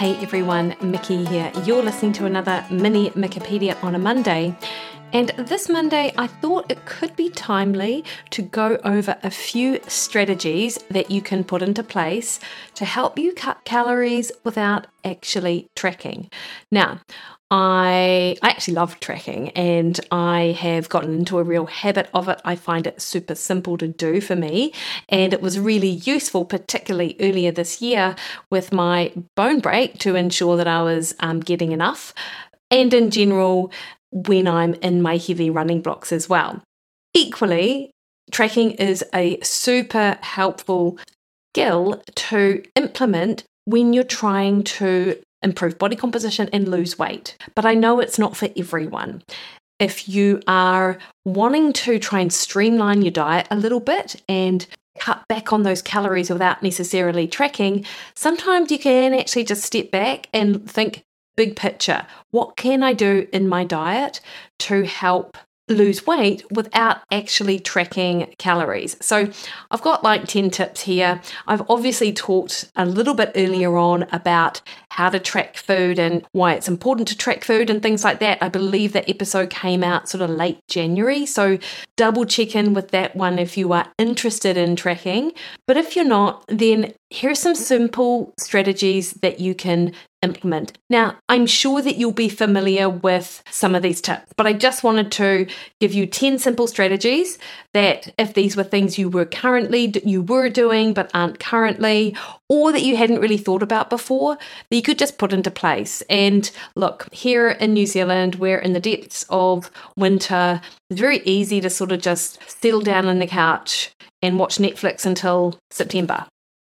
Hey everyone, Mikki here. You're listening to another mini Mikkipedia on a Monday. And this Monday, I thought it could be timely to go over a few strategies that you can put into place to help you cut calories without actually tracking. Now, I I actually love tracking and I have gotten into a real habit of it. I find it super simple to do for me and it was really useful particularly earlier this year with my bone break to ensure that I was um, getting enough and in general when I'm in my heavy running blocks as well. Equally, tracking is a super helpful skill to implement when you're trying to improve body composition and lose weight. But I know it's not for everyone. If you are wanting to try and streamline your diet a little bit and cut back on those calories without necessarily tracking, sometimes you can actually just step back and think big picture. What can I do in my diet to help lose weight without actually tracking calories. So, I've got like 10 tips here. I've obviously talked a little bit earlier on about how to track food and why it's important to track food and things like that. I believe that episode came out sort of late January. So, double check in with that one if you are interested in tracking. But if you're not, then here are some simple strategies that you can implement. Now, I'm sure that you'll be familiar with some of these tips, but I just wanted to give you 10 simple strategies that if these were things you were currently you were doing but aren't currently or that you hadn't really thought about before, that you could just put into place. And look, here in New Zealand, we're in the depths of winter. It's very easy to sort of just settle down on the couch and watch Netflix until September.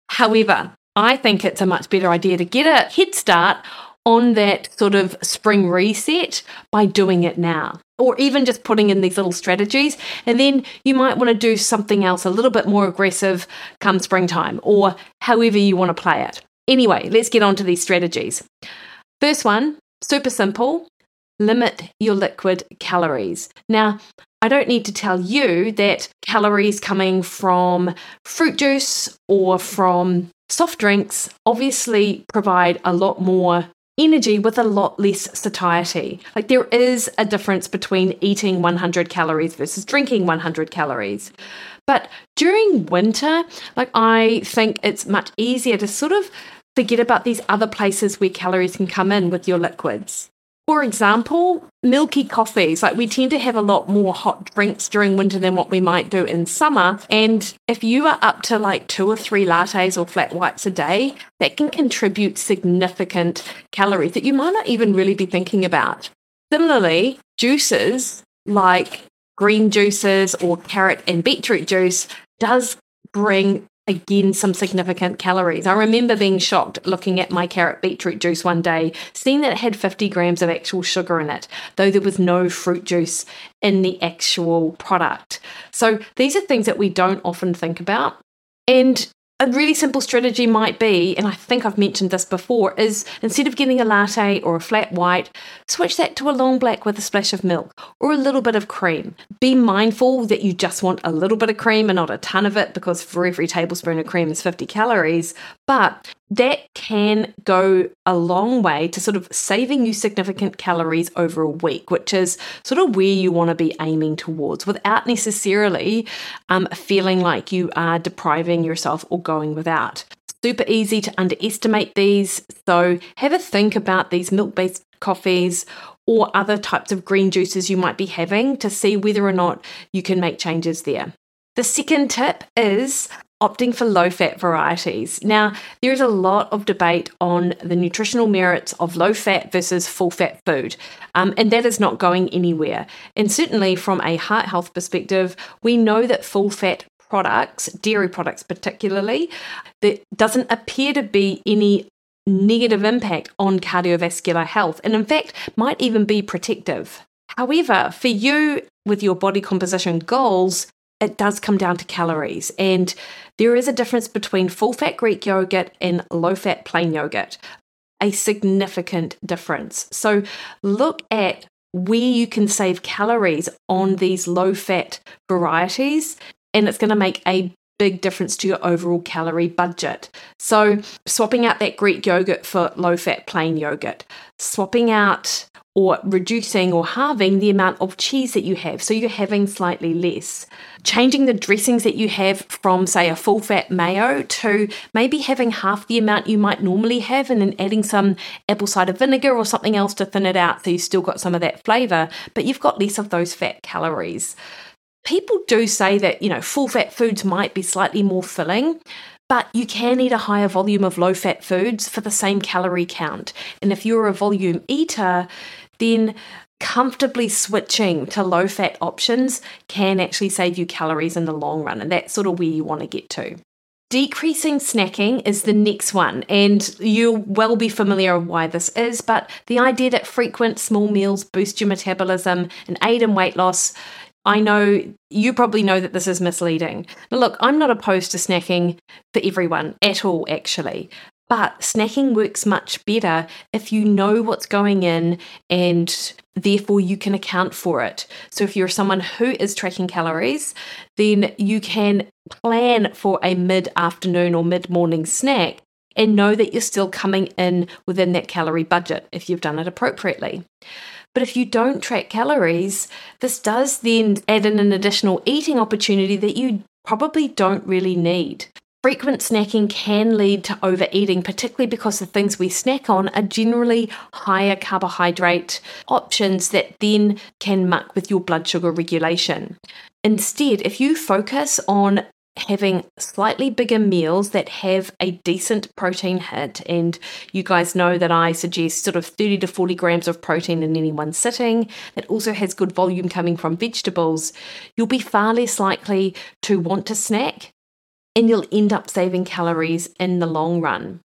However, I think it's a much better idea to get a head start on that sort of spring reset by doing it now. Or even just putting in these little strategies. And then you might want to do something else a little bit more aggressive come springtime, or however you want to play it. Anyway, let's get on to these strategies. First one, super simple limit your liquid calories. Now, I don't need to tell you that calories coming from fruit juice or from soft drinks obviously provide a lot more energy with a lot less satiety. Like there is a difference between eating 100 calories versus drinking 100 calories. But during winter, like I think it's much easier to sort of forget about these other places where calories can come in with your liquids. For example, milky coffees. Like we tend to have a lot more hot drinks during winter than what we might do in summer. And if you are up to like two or three lattes or flat whites a day, that can contribute significant calories that you might not even really be thinking about. Similarly, juices like green juices or carrot and beetroot juice does bring again some significant calories. I remember being shocked looking at my carrot beetroot juice one day, seeing that it had 50 grams of actual sugar in it, though there was no fruit juice in the actual product. So these are things that we don't often think about. And a really simple strategy might be, and I think I've mentioned this before, is instead of getting a latte or a flat white, switch that to a long black with a splash of milk or a little bit of cream. Be mindful that you just want a little bit of cream and not a ton of it because for every tablespoon of cream is 50 calories. But that can go a long way to sort of saving you significant calories over a week, which is sort of where you want to be aiming towards without necessarily um, feeling like you are depriving yourself or going without. Super easy to underestimate these. So have a think about these milk based coffees or other types of green juices you might be having to see whether or not you can make changes there. The second tip is opting for low fat varieties. Now, there is a lot of debate on the nutritional merits of low fat versus full fat food, um, and that is not going anywhere. And certainly, from a heart health perspective, we know that full fat products, dairy products particularly, there doesn't appear to be any negative impact on cardiovascular health, and in fact, might even be protective. However, for you with your body composition goals, it does come down to calories. And there is a difference between full fat Greek yogurt and low fat plain yogurt, a significant difference. So look at where you can save calories on these low fat varieties, and it's going to make a big difference to your overall calorie budget. So, swapping out that Greek yogurt for low fat plain yogurt, swapping out or reducing or halving the amount of cheese that you have. So you're having slightly less. Changing the dressings that you have from, say, a full fat mayo to maybe having half the amount you might normally have and then adding some apple cider vinegar or something else to thin it out so you've still got some of that flavor, but you've got less of those fat calories. People do say that, you know, full fat foods might be slightly more filling, but you can eat a higher volume of low fat foods for the same calorie count. And if you're a volume eater, then comfortably switching to low fat options can actually save you calories in the long run. And that's sort of where you want to get to. Decreasing snacking is the next one, and you'll well be familiar with why this is. But the idea that frequent small meals boost your metabolism and aid in weight loss, I know you probably know that this is misleading. Now, look, I'm not opposed to snacking for everyone at all, actually. But snacking works much better if you know what's going in and therefore you can account for it. So, if you're someone who is tracking calories, then you can plan for a mid afternoon or mid morning snack and know that you're still coming in within that calorie budget if you've done it appropriately. But if you don't track calories, this does then add in an additional eating opportunity that you probably don't really need. Frequent snacking can lead to overeating, particularly because the things we snack on are generally higher carbohydrate options that then can muck with your blood sugar regulation. Instead, if you focus on having slightly bigger meals that have a decent protein hit. And you guys know that I suggest sort of 30 to 40 grams of protein in any one sitting. That also has good volume coming from vegetables. You'll be far less likely to want to snack and you'll end up saving calories in the long run.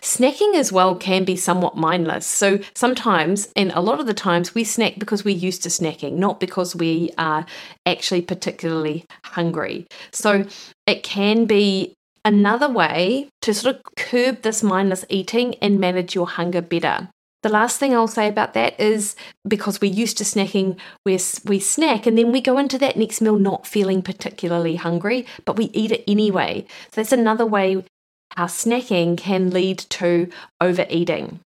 Snacking as well can be somewhat mindless. So sometimes, and a lot of the times, we snack because we're used to snacking, not because we are actually particularly hungry. So it can be another way to sort of curb this mindless eating and manage your hunger better. The last thing I'll say about that is because we're used to snacking, we we snack and then we go into that next meal not feeling particularly hungry, but we eat it anyway. So that's another way how snacking can lead to overeating.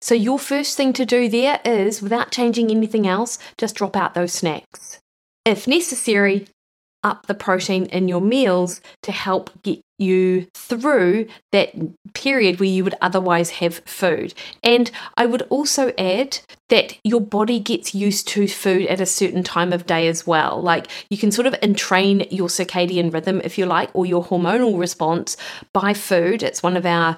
So, your first thing to do there is, without changing anything else, just drop out those snacks. If necessary, up the protein in your meals to help get you through that period where you would otherwise have food. And I would also add that your body gets used to food at a certain time of day as well. Like you can sort of entrain your circadian rhythm, if you like, or your hormonal response by food. It's one of our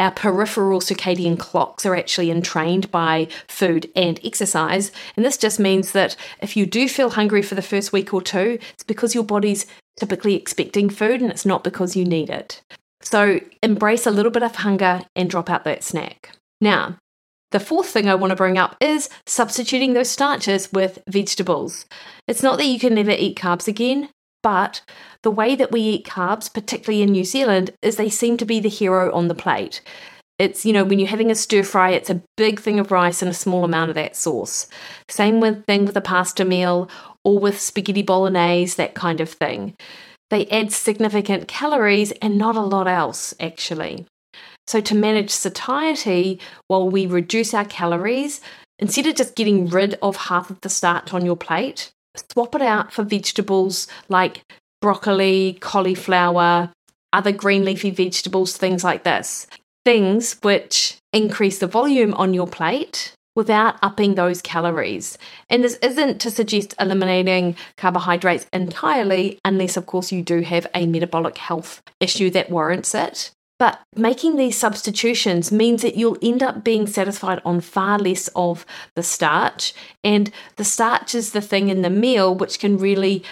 our peripheral circadian clocks are actually entrained by food and exercise. And this just means that if you do feel hungry for the first week or two, it's because your body's typically expecting food and it's not because you need it. So embrace a little bit of hunger and drop out that snack. Now, the fourth thing I want to bring up is substituting those starches with vegetables. It's not that you can never eat carbs again, but the way that we eat carbs, particularly in New Zealand, is they seem to be the hero on the plate. It's, you know, when you're having a stir fry, it's a big thing of rice and a small amount of that sauce. Same with thing with a pasta meal or with spaghetti bolognese, that kind of thing. They add significant calories and not a lot else, actually. So, to manage satiety while we reduce our calories, instead of just getting rid of half of the starch on your plate, swap it out for vegetables like broccoli, cauliflower, other green leafy vegetables, things like this. Things which increase the volume on your plate without upping those calories. And this isn't to suggest eliminating carbohydrates entirely, unless, of course, you do have a metabolic health issue that warrants it. But making these substitutions means that you'll end up being satisfied on far less of the starch. And the starch is the thing in the meal which can really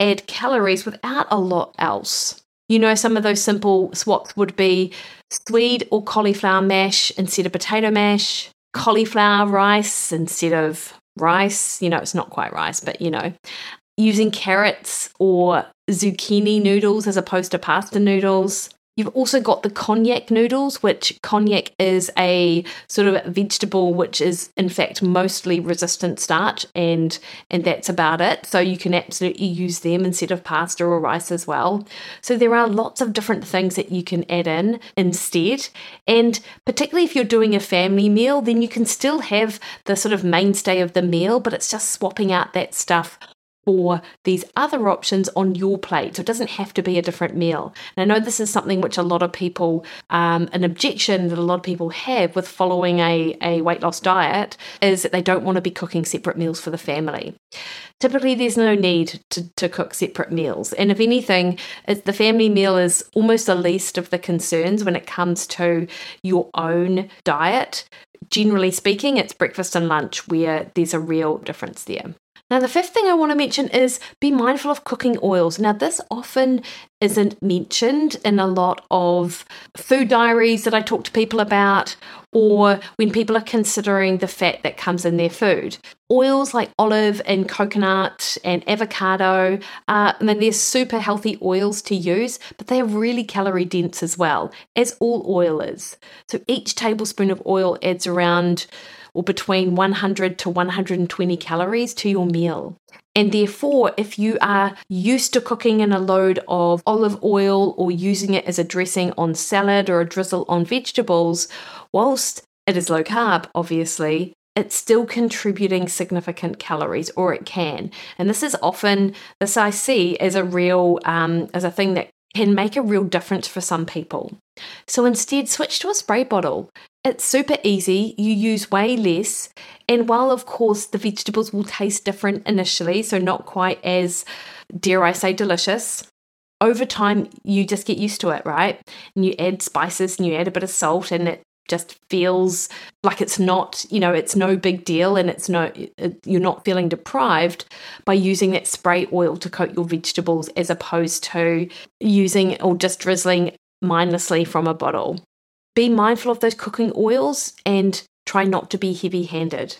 add calories without a lot else. You know, some of those simple swaps would be swede or cauliflower mash instead of potato mash, cauliflower rice instead of rice. You know, it's not quite rice, but you know, using carrots or zucchini noodles as opposed to pasta noodles, You've also got the konjac noodles, which konjac is a sort of vegetable which is in fact mostly resistant starch and and that's about it. So you can absolutely use them instead of pasta or rice as well. So there are lots of different things that you can add in instead. And particularly if you're doing a family meal, then you can still have the sort of mainstay of the meal, but it's just swapping out that stuff for these other options on your plate. So it doesn't have to be a different meal. And I know this is something which a lot of people, um, an objection that a lot of people have with following a, a weight loss diet is that they don't want to be cooking separate meals for the family. Typically, there's no need to, to cook separate meals. And if anything, the family meal is almost the least of the concerns when it comes to your own diet. Generally speaking, it's breakfast and lunch where there's a real difference there. Now, the fifth thing I want to mention is be mindful of cooking oils. Now, this often isn't mentioned in a lot of food diaries that I talk to people about, or when people are considering the fat that comes in their food. Oils like olive and coconut and avocado, uh, I mean, they're super healthy oils to use, but they are really calorie dense as well, as all oil is. So each tablespoon of oil adds around or between 100 to 120 calories to your meal. And therefore, if you are used to cooking in a load of olive oil or using it as a dressing on salad or a drizzle on vegetables, whilst it is low carb, obviously, it's still contributing significant calories, or it can. And this is often, this I see as a real, um, as a thing that can make a real difference for some people. So instead, switch to a spray bottle. It's super easy, you use way less, and while of course the vegetables will taste different initially, so not quite as, dare I say, delicious, over time you just get used to it, right? And you add spices and you add a bit of salt, and it just feels like it's not, you know, it's no big deal and it's no, it, you're not feeling deprived by using that spray oil to coat your vegetables as opposed to using or just drizzling mindlessly from a bottle. Be mindful of those cooking oils and try not to be heavy handed.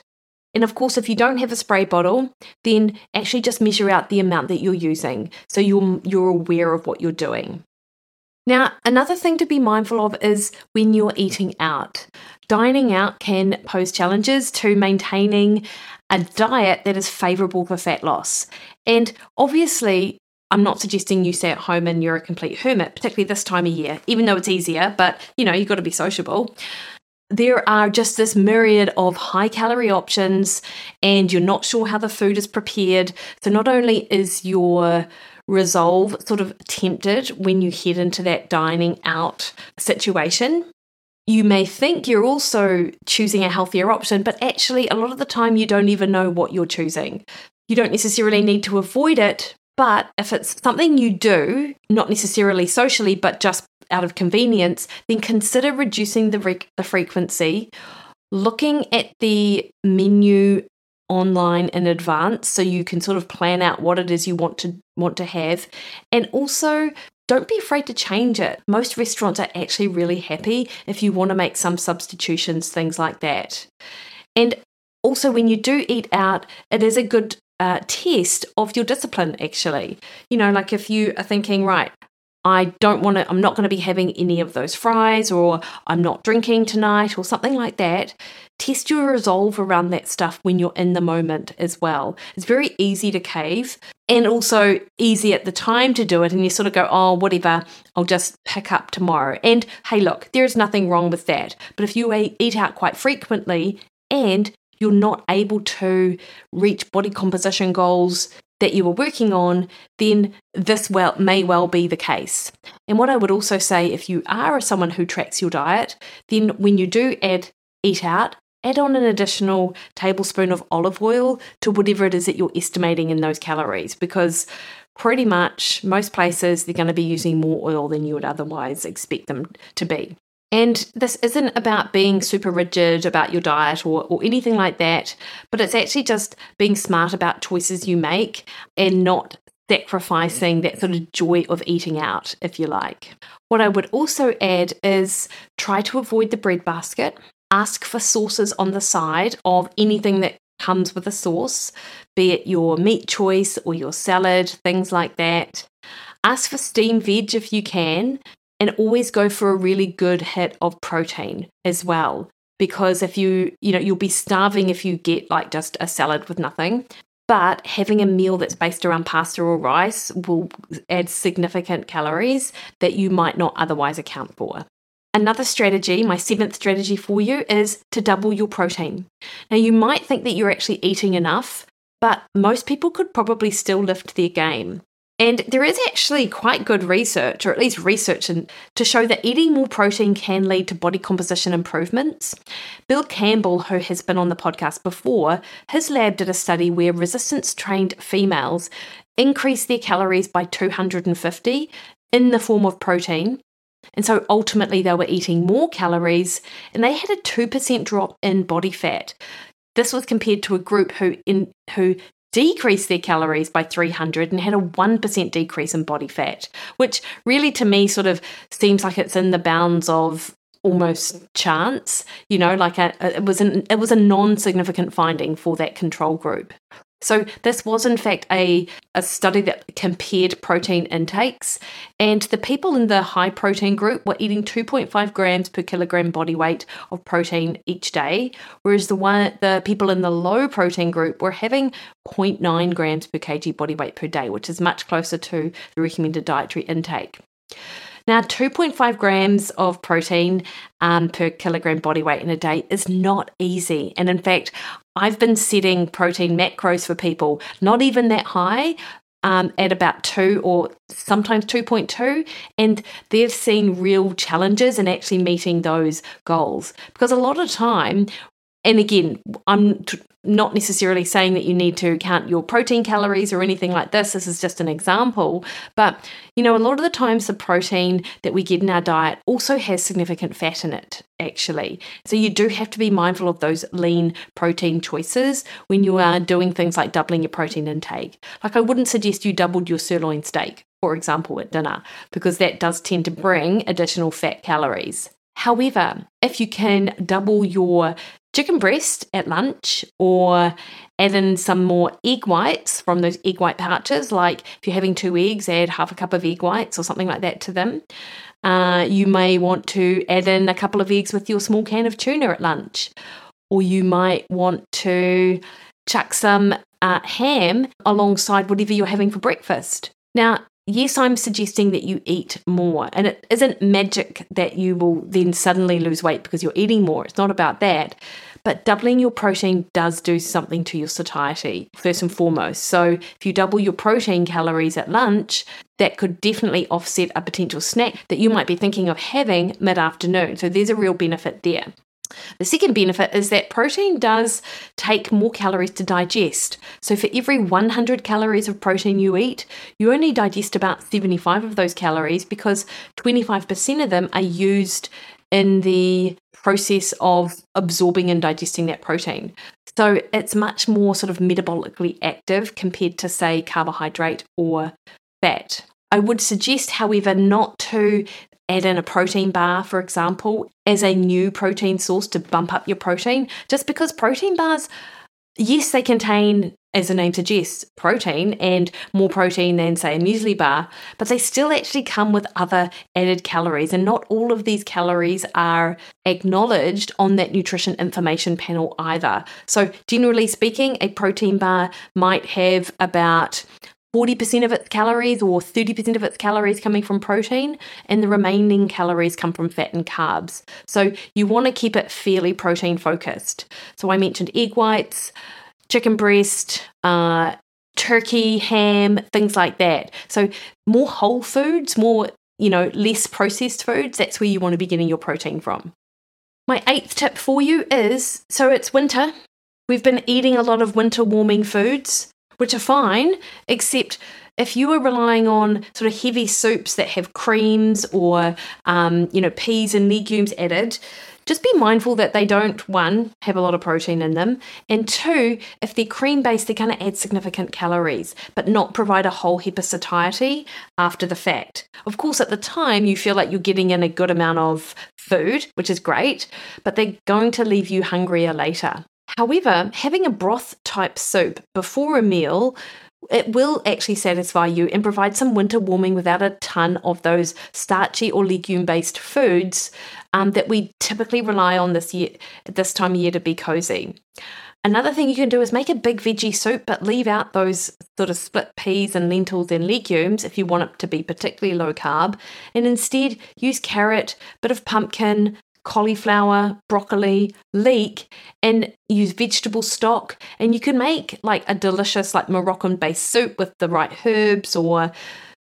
And of course, if you don't have a spray bottle, then actually just measure out the amount that you're using so you're, you're aware of what you're doing. Now, another thing to be mindful of is when you're eating out. Dining out can pose challenges to maintaining a diet that is favorable for fat loss. And obviously, I'm not suggesting you stay at home and you're a complete hermit, particularly this time of year, even though it's easier, but you know, you've got to be sociable. There are just this myriad of high calorie options, and you're not sure how the food is prepared. So, not only is your resolve sort of tempted when you head into that dining out situation, you may think you're also choosing a healthier option, but actually, a lot of the time, you don't even know what you're choosing. You don't necessarily need to avoid it, but if it's something you do, not necessarily socially, but just out of convenience, then consider reducing the, re- the frequency, looking at the menu online in advance so you can sort of plan out what it is you want to want to have and also don't be afraid to change it. Most restaurants are actually really happy if you want to make some substitutions, things like that. And also, when you do eat out, it is a good uh, test of your discipline, actually. You know, like if you are thinking, right, I don't want to, I'm not going to be having any of those fries, or I'm not drinking tonight, or something like that. Test your resolve around that stuff when you're in the moment as well. It's very easy to cave and also easy at the time to do it. And you sort of go, oh, whatever, I'll just pick up tomorrow. And hey, look, there is nothing wrong with that. But if you eat out quite frequently and you're not able to reach body composition goals that you were working on, then this well may well be the case. And what I would also say if you are someone who tracks your diet, then when you do add eat out, add on an additional tablespoon of olive oil to whatever it is that you're estimating in those calories because pretty much most places they're going to be using more oil than you would otherwise expect them to be. And this isn't about being super rigid about your diet or, or anything like that, but it's actually just being smart about choices you make and not sacrificing that sort of joy of eating out, if you like. What I would also add is try to avoid the bread basket. Ask for sauces on the side of anything that comes with a sauce, be it your meat choice or your salad, things like that. Ask for steamed veg if you can, And always go for a really good hit of protein as well. Because if you, you know, you'll be starving if you get like just a salad with nothing. But having a meal that's based around pasta or rice will add significant calories that you might not otherwise account for. Another strategy, my seventh strategy for you, is to double your protein. Now, you might think that you're actually eating enough, but most people could probably still lift their game. And there is actually quite good research, or at least research, in, to show that eating more protein can lead to body composition improvements. Bill Campbell, who has been on the podcast before, his lab did a study where resistance trained females increased their calories by 250 in the form of protein. And so ultimately, they were eating more calories and they had a 2% drop in body fat. This was compared to a group who in who decreased their calories by 300 and had a 1% decrease in body fat, which really to me sort of seems like it's in the bounds of almost chance you know like a, it was an it was a non-significant finding for that control group so, this was in fact a, a study that compared protein intakes, and the people in the high protein group were eating 2.5 grams per kilogram body weight of protein each day, whereas the one the people in the low protein group were having 0.9 grams per kg body weight per day, which is much closer to the recommended dietary intake. Now, 2.5 grams of protein um, per kilogram body weight in a day is not easy. And in fact, I've been setting protein macros for people, not even that high, um, at about two or sometimes 2.2, and they've seen real challenges in actually meeting those goals. Because a lot of time, and again, I'm t- not necessarily saying that you need to count your protein calories or anything like this. This is just an example. But, you know, a lot of the times the protein that we get in our diet also has significant fat in it, actually. So you do have to be mindful of those lean protein choices when you are doing things like doubling your protein intake. Like, I wouldn't suggest you doubled your sirloin steak, for example, at dinner, because that does tend to bring additional fat calories. However, if you can double your chicken breast at lunch or add in some more egg whites from those egg white pouches. Like if you're having two eggs, add half a cup of egg whites or something like that to them. Uh, you may want to add in a couple of eggs with your small can of tuna at lunch. Or you might want to chuck some uh, ham alongside whatever you're having for breakfast. Now, yes, I'm suggesting that you eat more. And it isn't magic that you will then suddenly lose weight because you're eating more. It's not about that. But doubling your protein does do something to your satiety, first and foremost. So if you double your protein calories at lunch, that could definitely offset a potential snack that you might be thinking of having mid afternoon. So there's a real benefit there. The second benefit is that protein does take more calories to digest. So, for every 100 calories of protein you eat, you only digest about 75 of those calories because 25% of them are used in the process of absorbing and digesting that protein. So, it's much more sort of metabolically active compared to, say, carbohydrate or fat. I would suggest, however, not to add in a protein bar, for example, as a new protein source to bump up your protein, just because protein bars, yes, they contain, as the name suggests, protein and more protein than, say, a muesli bar, but they still actually come with other added calories. And not all of these calories are acknowledged on that nutrition information panel either. So, generally speaking, a protein bar might have about 40% of its calories or 30% of its calories coming from protein, and the remaining calories come from fat and carbs. So you want to keep it fairly protein focused. So I mentioned egg whites, chicken breast, uh, turkey, ham, things like that. So more whole foods, more, you know, less processed foods, that's where you want to be getting your protein from. My eighth tip for you is so it's winter. We've been eating a lot of winter warming foods which are fine, except if you are relying on sort of heavy soups that have creams or um, you know peas and legumes added just be mindful that they don't one have a lot of protein in them and two if they're cream based they're going to add significant calories but not provide a whole heap of satiety after the fact. Of course at the time you feel like you're getting in a good amount of food which is great but they're going to leave you hungrier later However, having a broth type soup before a meal it will actually satisfy you and provide some winter warming without a ton of those starchy or legume based foods um, that we typically rely on this year this time of year to be cozy. Another thing you can do is make a big veggie soup, but leave out those sort of split peas and lentils and legumes if you want it to be particularly low carb, and instead use carrot, bit of pumpkin, cauliflower, broccoli, leek, and use vegetable stock. And you can make like a delicious, like Moroccan based soup with the right herbs or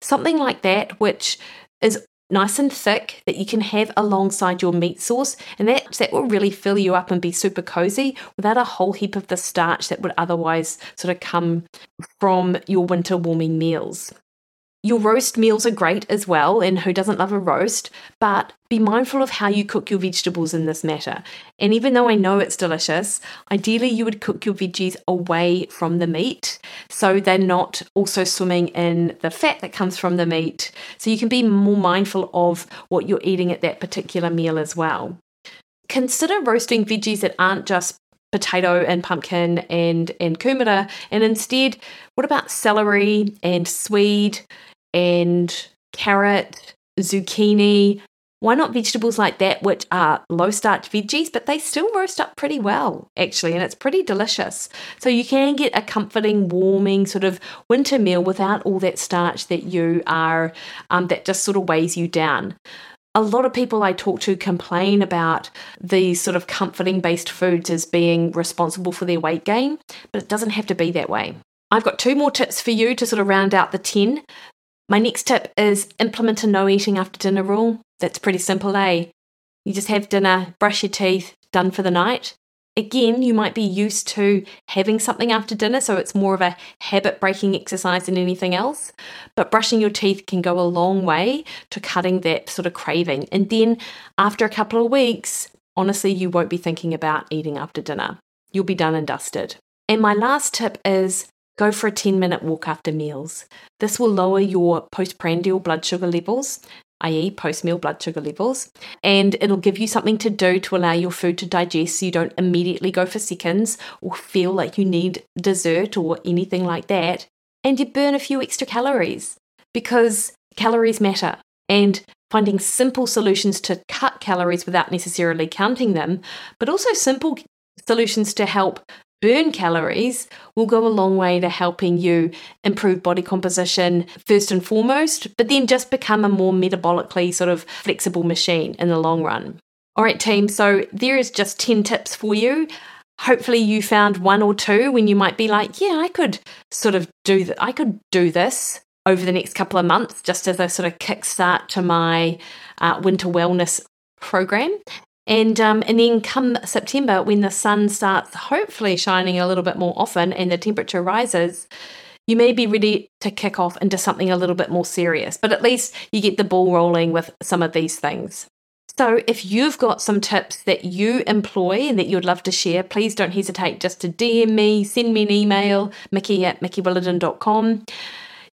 something like that, which is nice and thick that you can have alongside your meat sauce and that that will really fill you up and be super cozy without a whole heap of the starch that would otherwise sort of come from your winter warming meals. Your roast meals are great as well, and who doesn't love a roast? But be mindful of how you cook your vegetables in this matter. And even though I know it's delicious, ideally you would cook your veggies away from the meat so they're not also swimming in the fat that comes from the meat. So you can be more mindful of what you're eating at that particular meal as well. Consider roasting veggies that aren't just potato and pumpkin and and kumara and instead what about celery and swede and carrot, zucchini. Why not vegetables like that, which are low starch veggies, but they still roast up pretty well, actually, and it's pretty delicious. So you can get a comforting, warming sort of winter meal without all that starch that you are, um, that just sort of weighs you down a lot of people I talk to complain about these sort of comforting based foods as being responsible for their weight gain, but it doesn't have to be that way. I've got two more tips for you to sort of round out the 10. My next tip is implement a no eating after dinner rule. That's pretty simple, eh? You just have dinner, brush your teeth, done for the night. Again, you might be used to having something after dinner, so it's more of a habit breaking exercise than anything else. But brushing your teeth can go a long way to cutting that sort of craving. And then after a couple of weeks, honestly, you won't be thinking about eating after dinner. You'll be done and dusted. And my last tip is Go for a 10 minute walk after meals. This will lower your postprandial blood sugar levels, i.e., post meal blood sugar levels, and it'll give you something to do to allow your food to digest so you don't immediately go for seconds or feel like you need dessert or anything like that. And you burn a few extra calories because calories matter. And finding simple solutions to cut calories without necessarily counting them, but also simple solutions to help burn calories will go a long way to helping you improve body composition first and foremost, but then just become a more metabolically sort of flexible machine in the long run. All right, team, so there is just 10 tips for you. Hopefully you found one or two when you might be like, yeah, I could sort of do that. I could do this over the next couple of months just as a sort of kickstart to my uh, winter wellness program. And um, and then come September, when the sun starts hopefully shining a little bit more often and the temperature rises, you may be ready to kick off into something a little bit more serious. But at least you get the ball rolling with some of these things. So, if you've got some tips that you employ and that you'd love to share, please don't hesitate just to DM me, send me an email, mikki at mikkiwilliden.com.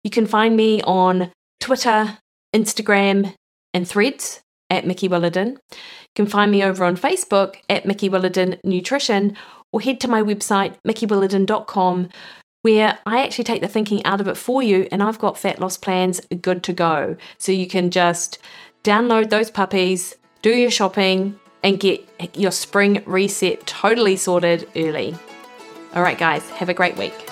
You can find me on Twitter, Instagram, and threads at Mikki Williden. You can find me over on Facebook at Mikki Williden Nutrition or head to my website, mikkiwilliden.com, where I actually take the thinking out of it for you and I've got fat loss plans good to go. So you can just download those puppies, do your shopping, and get your spring reset totally sorted early. All right, guys, have a great week.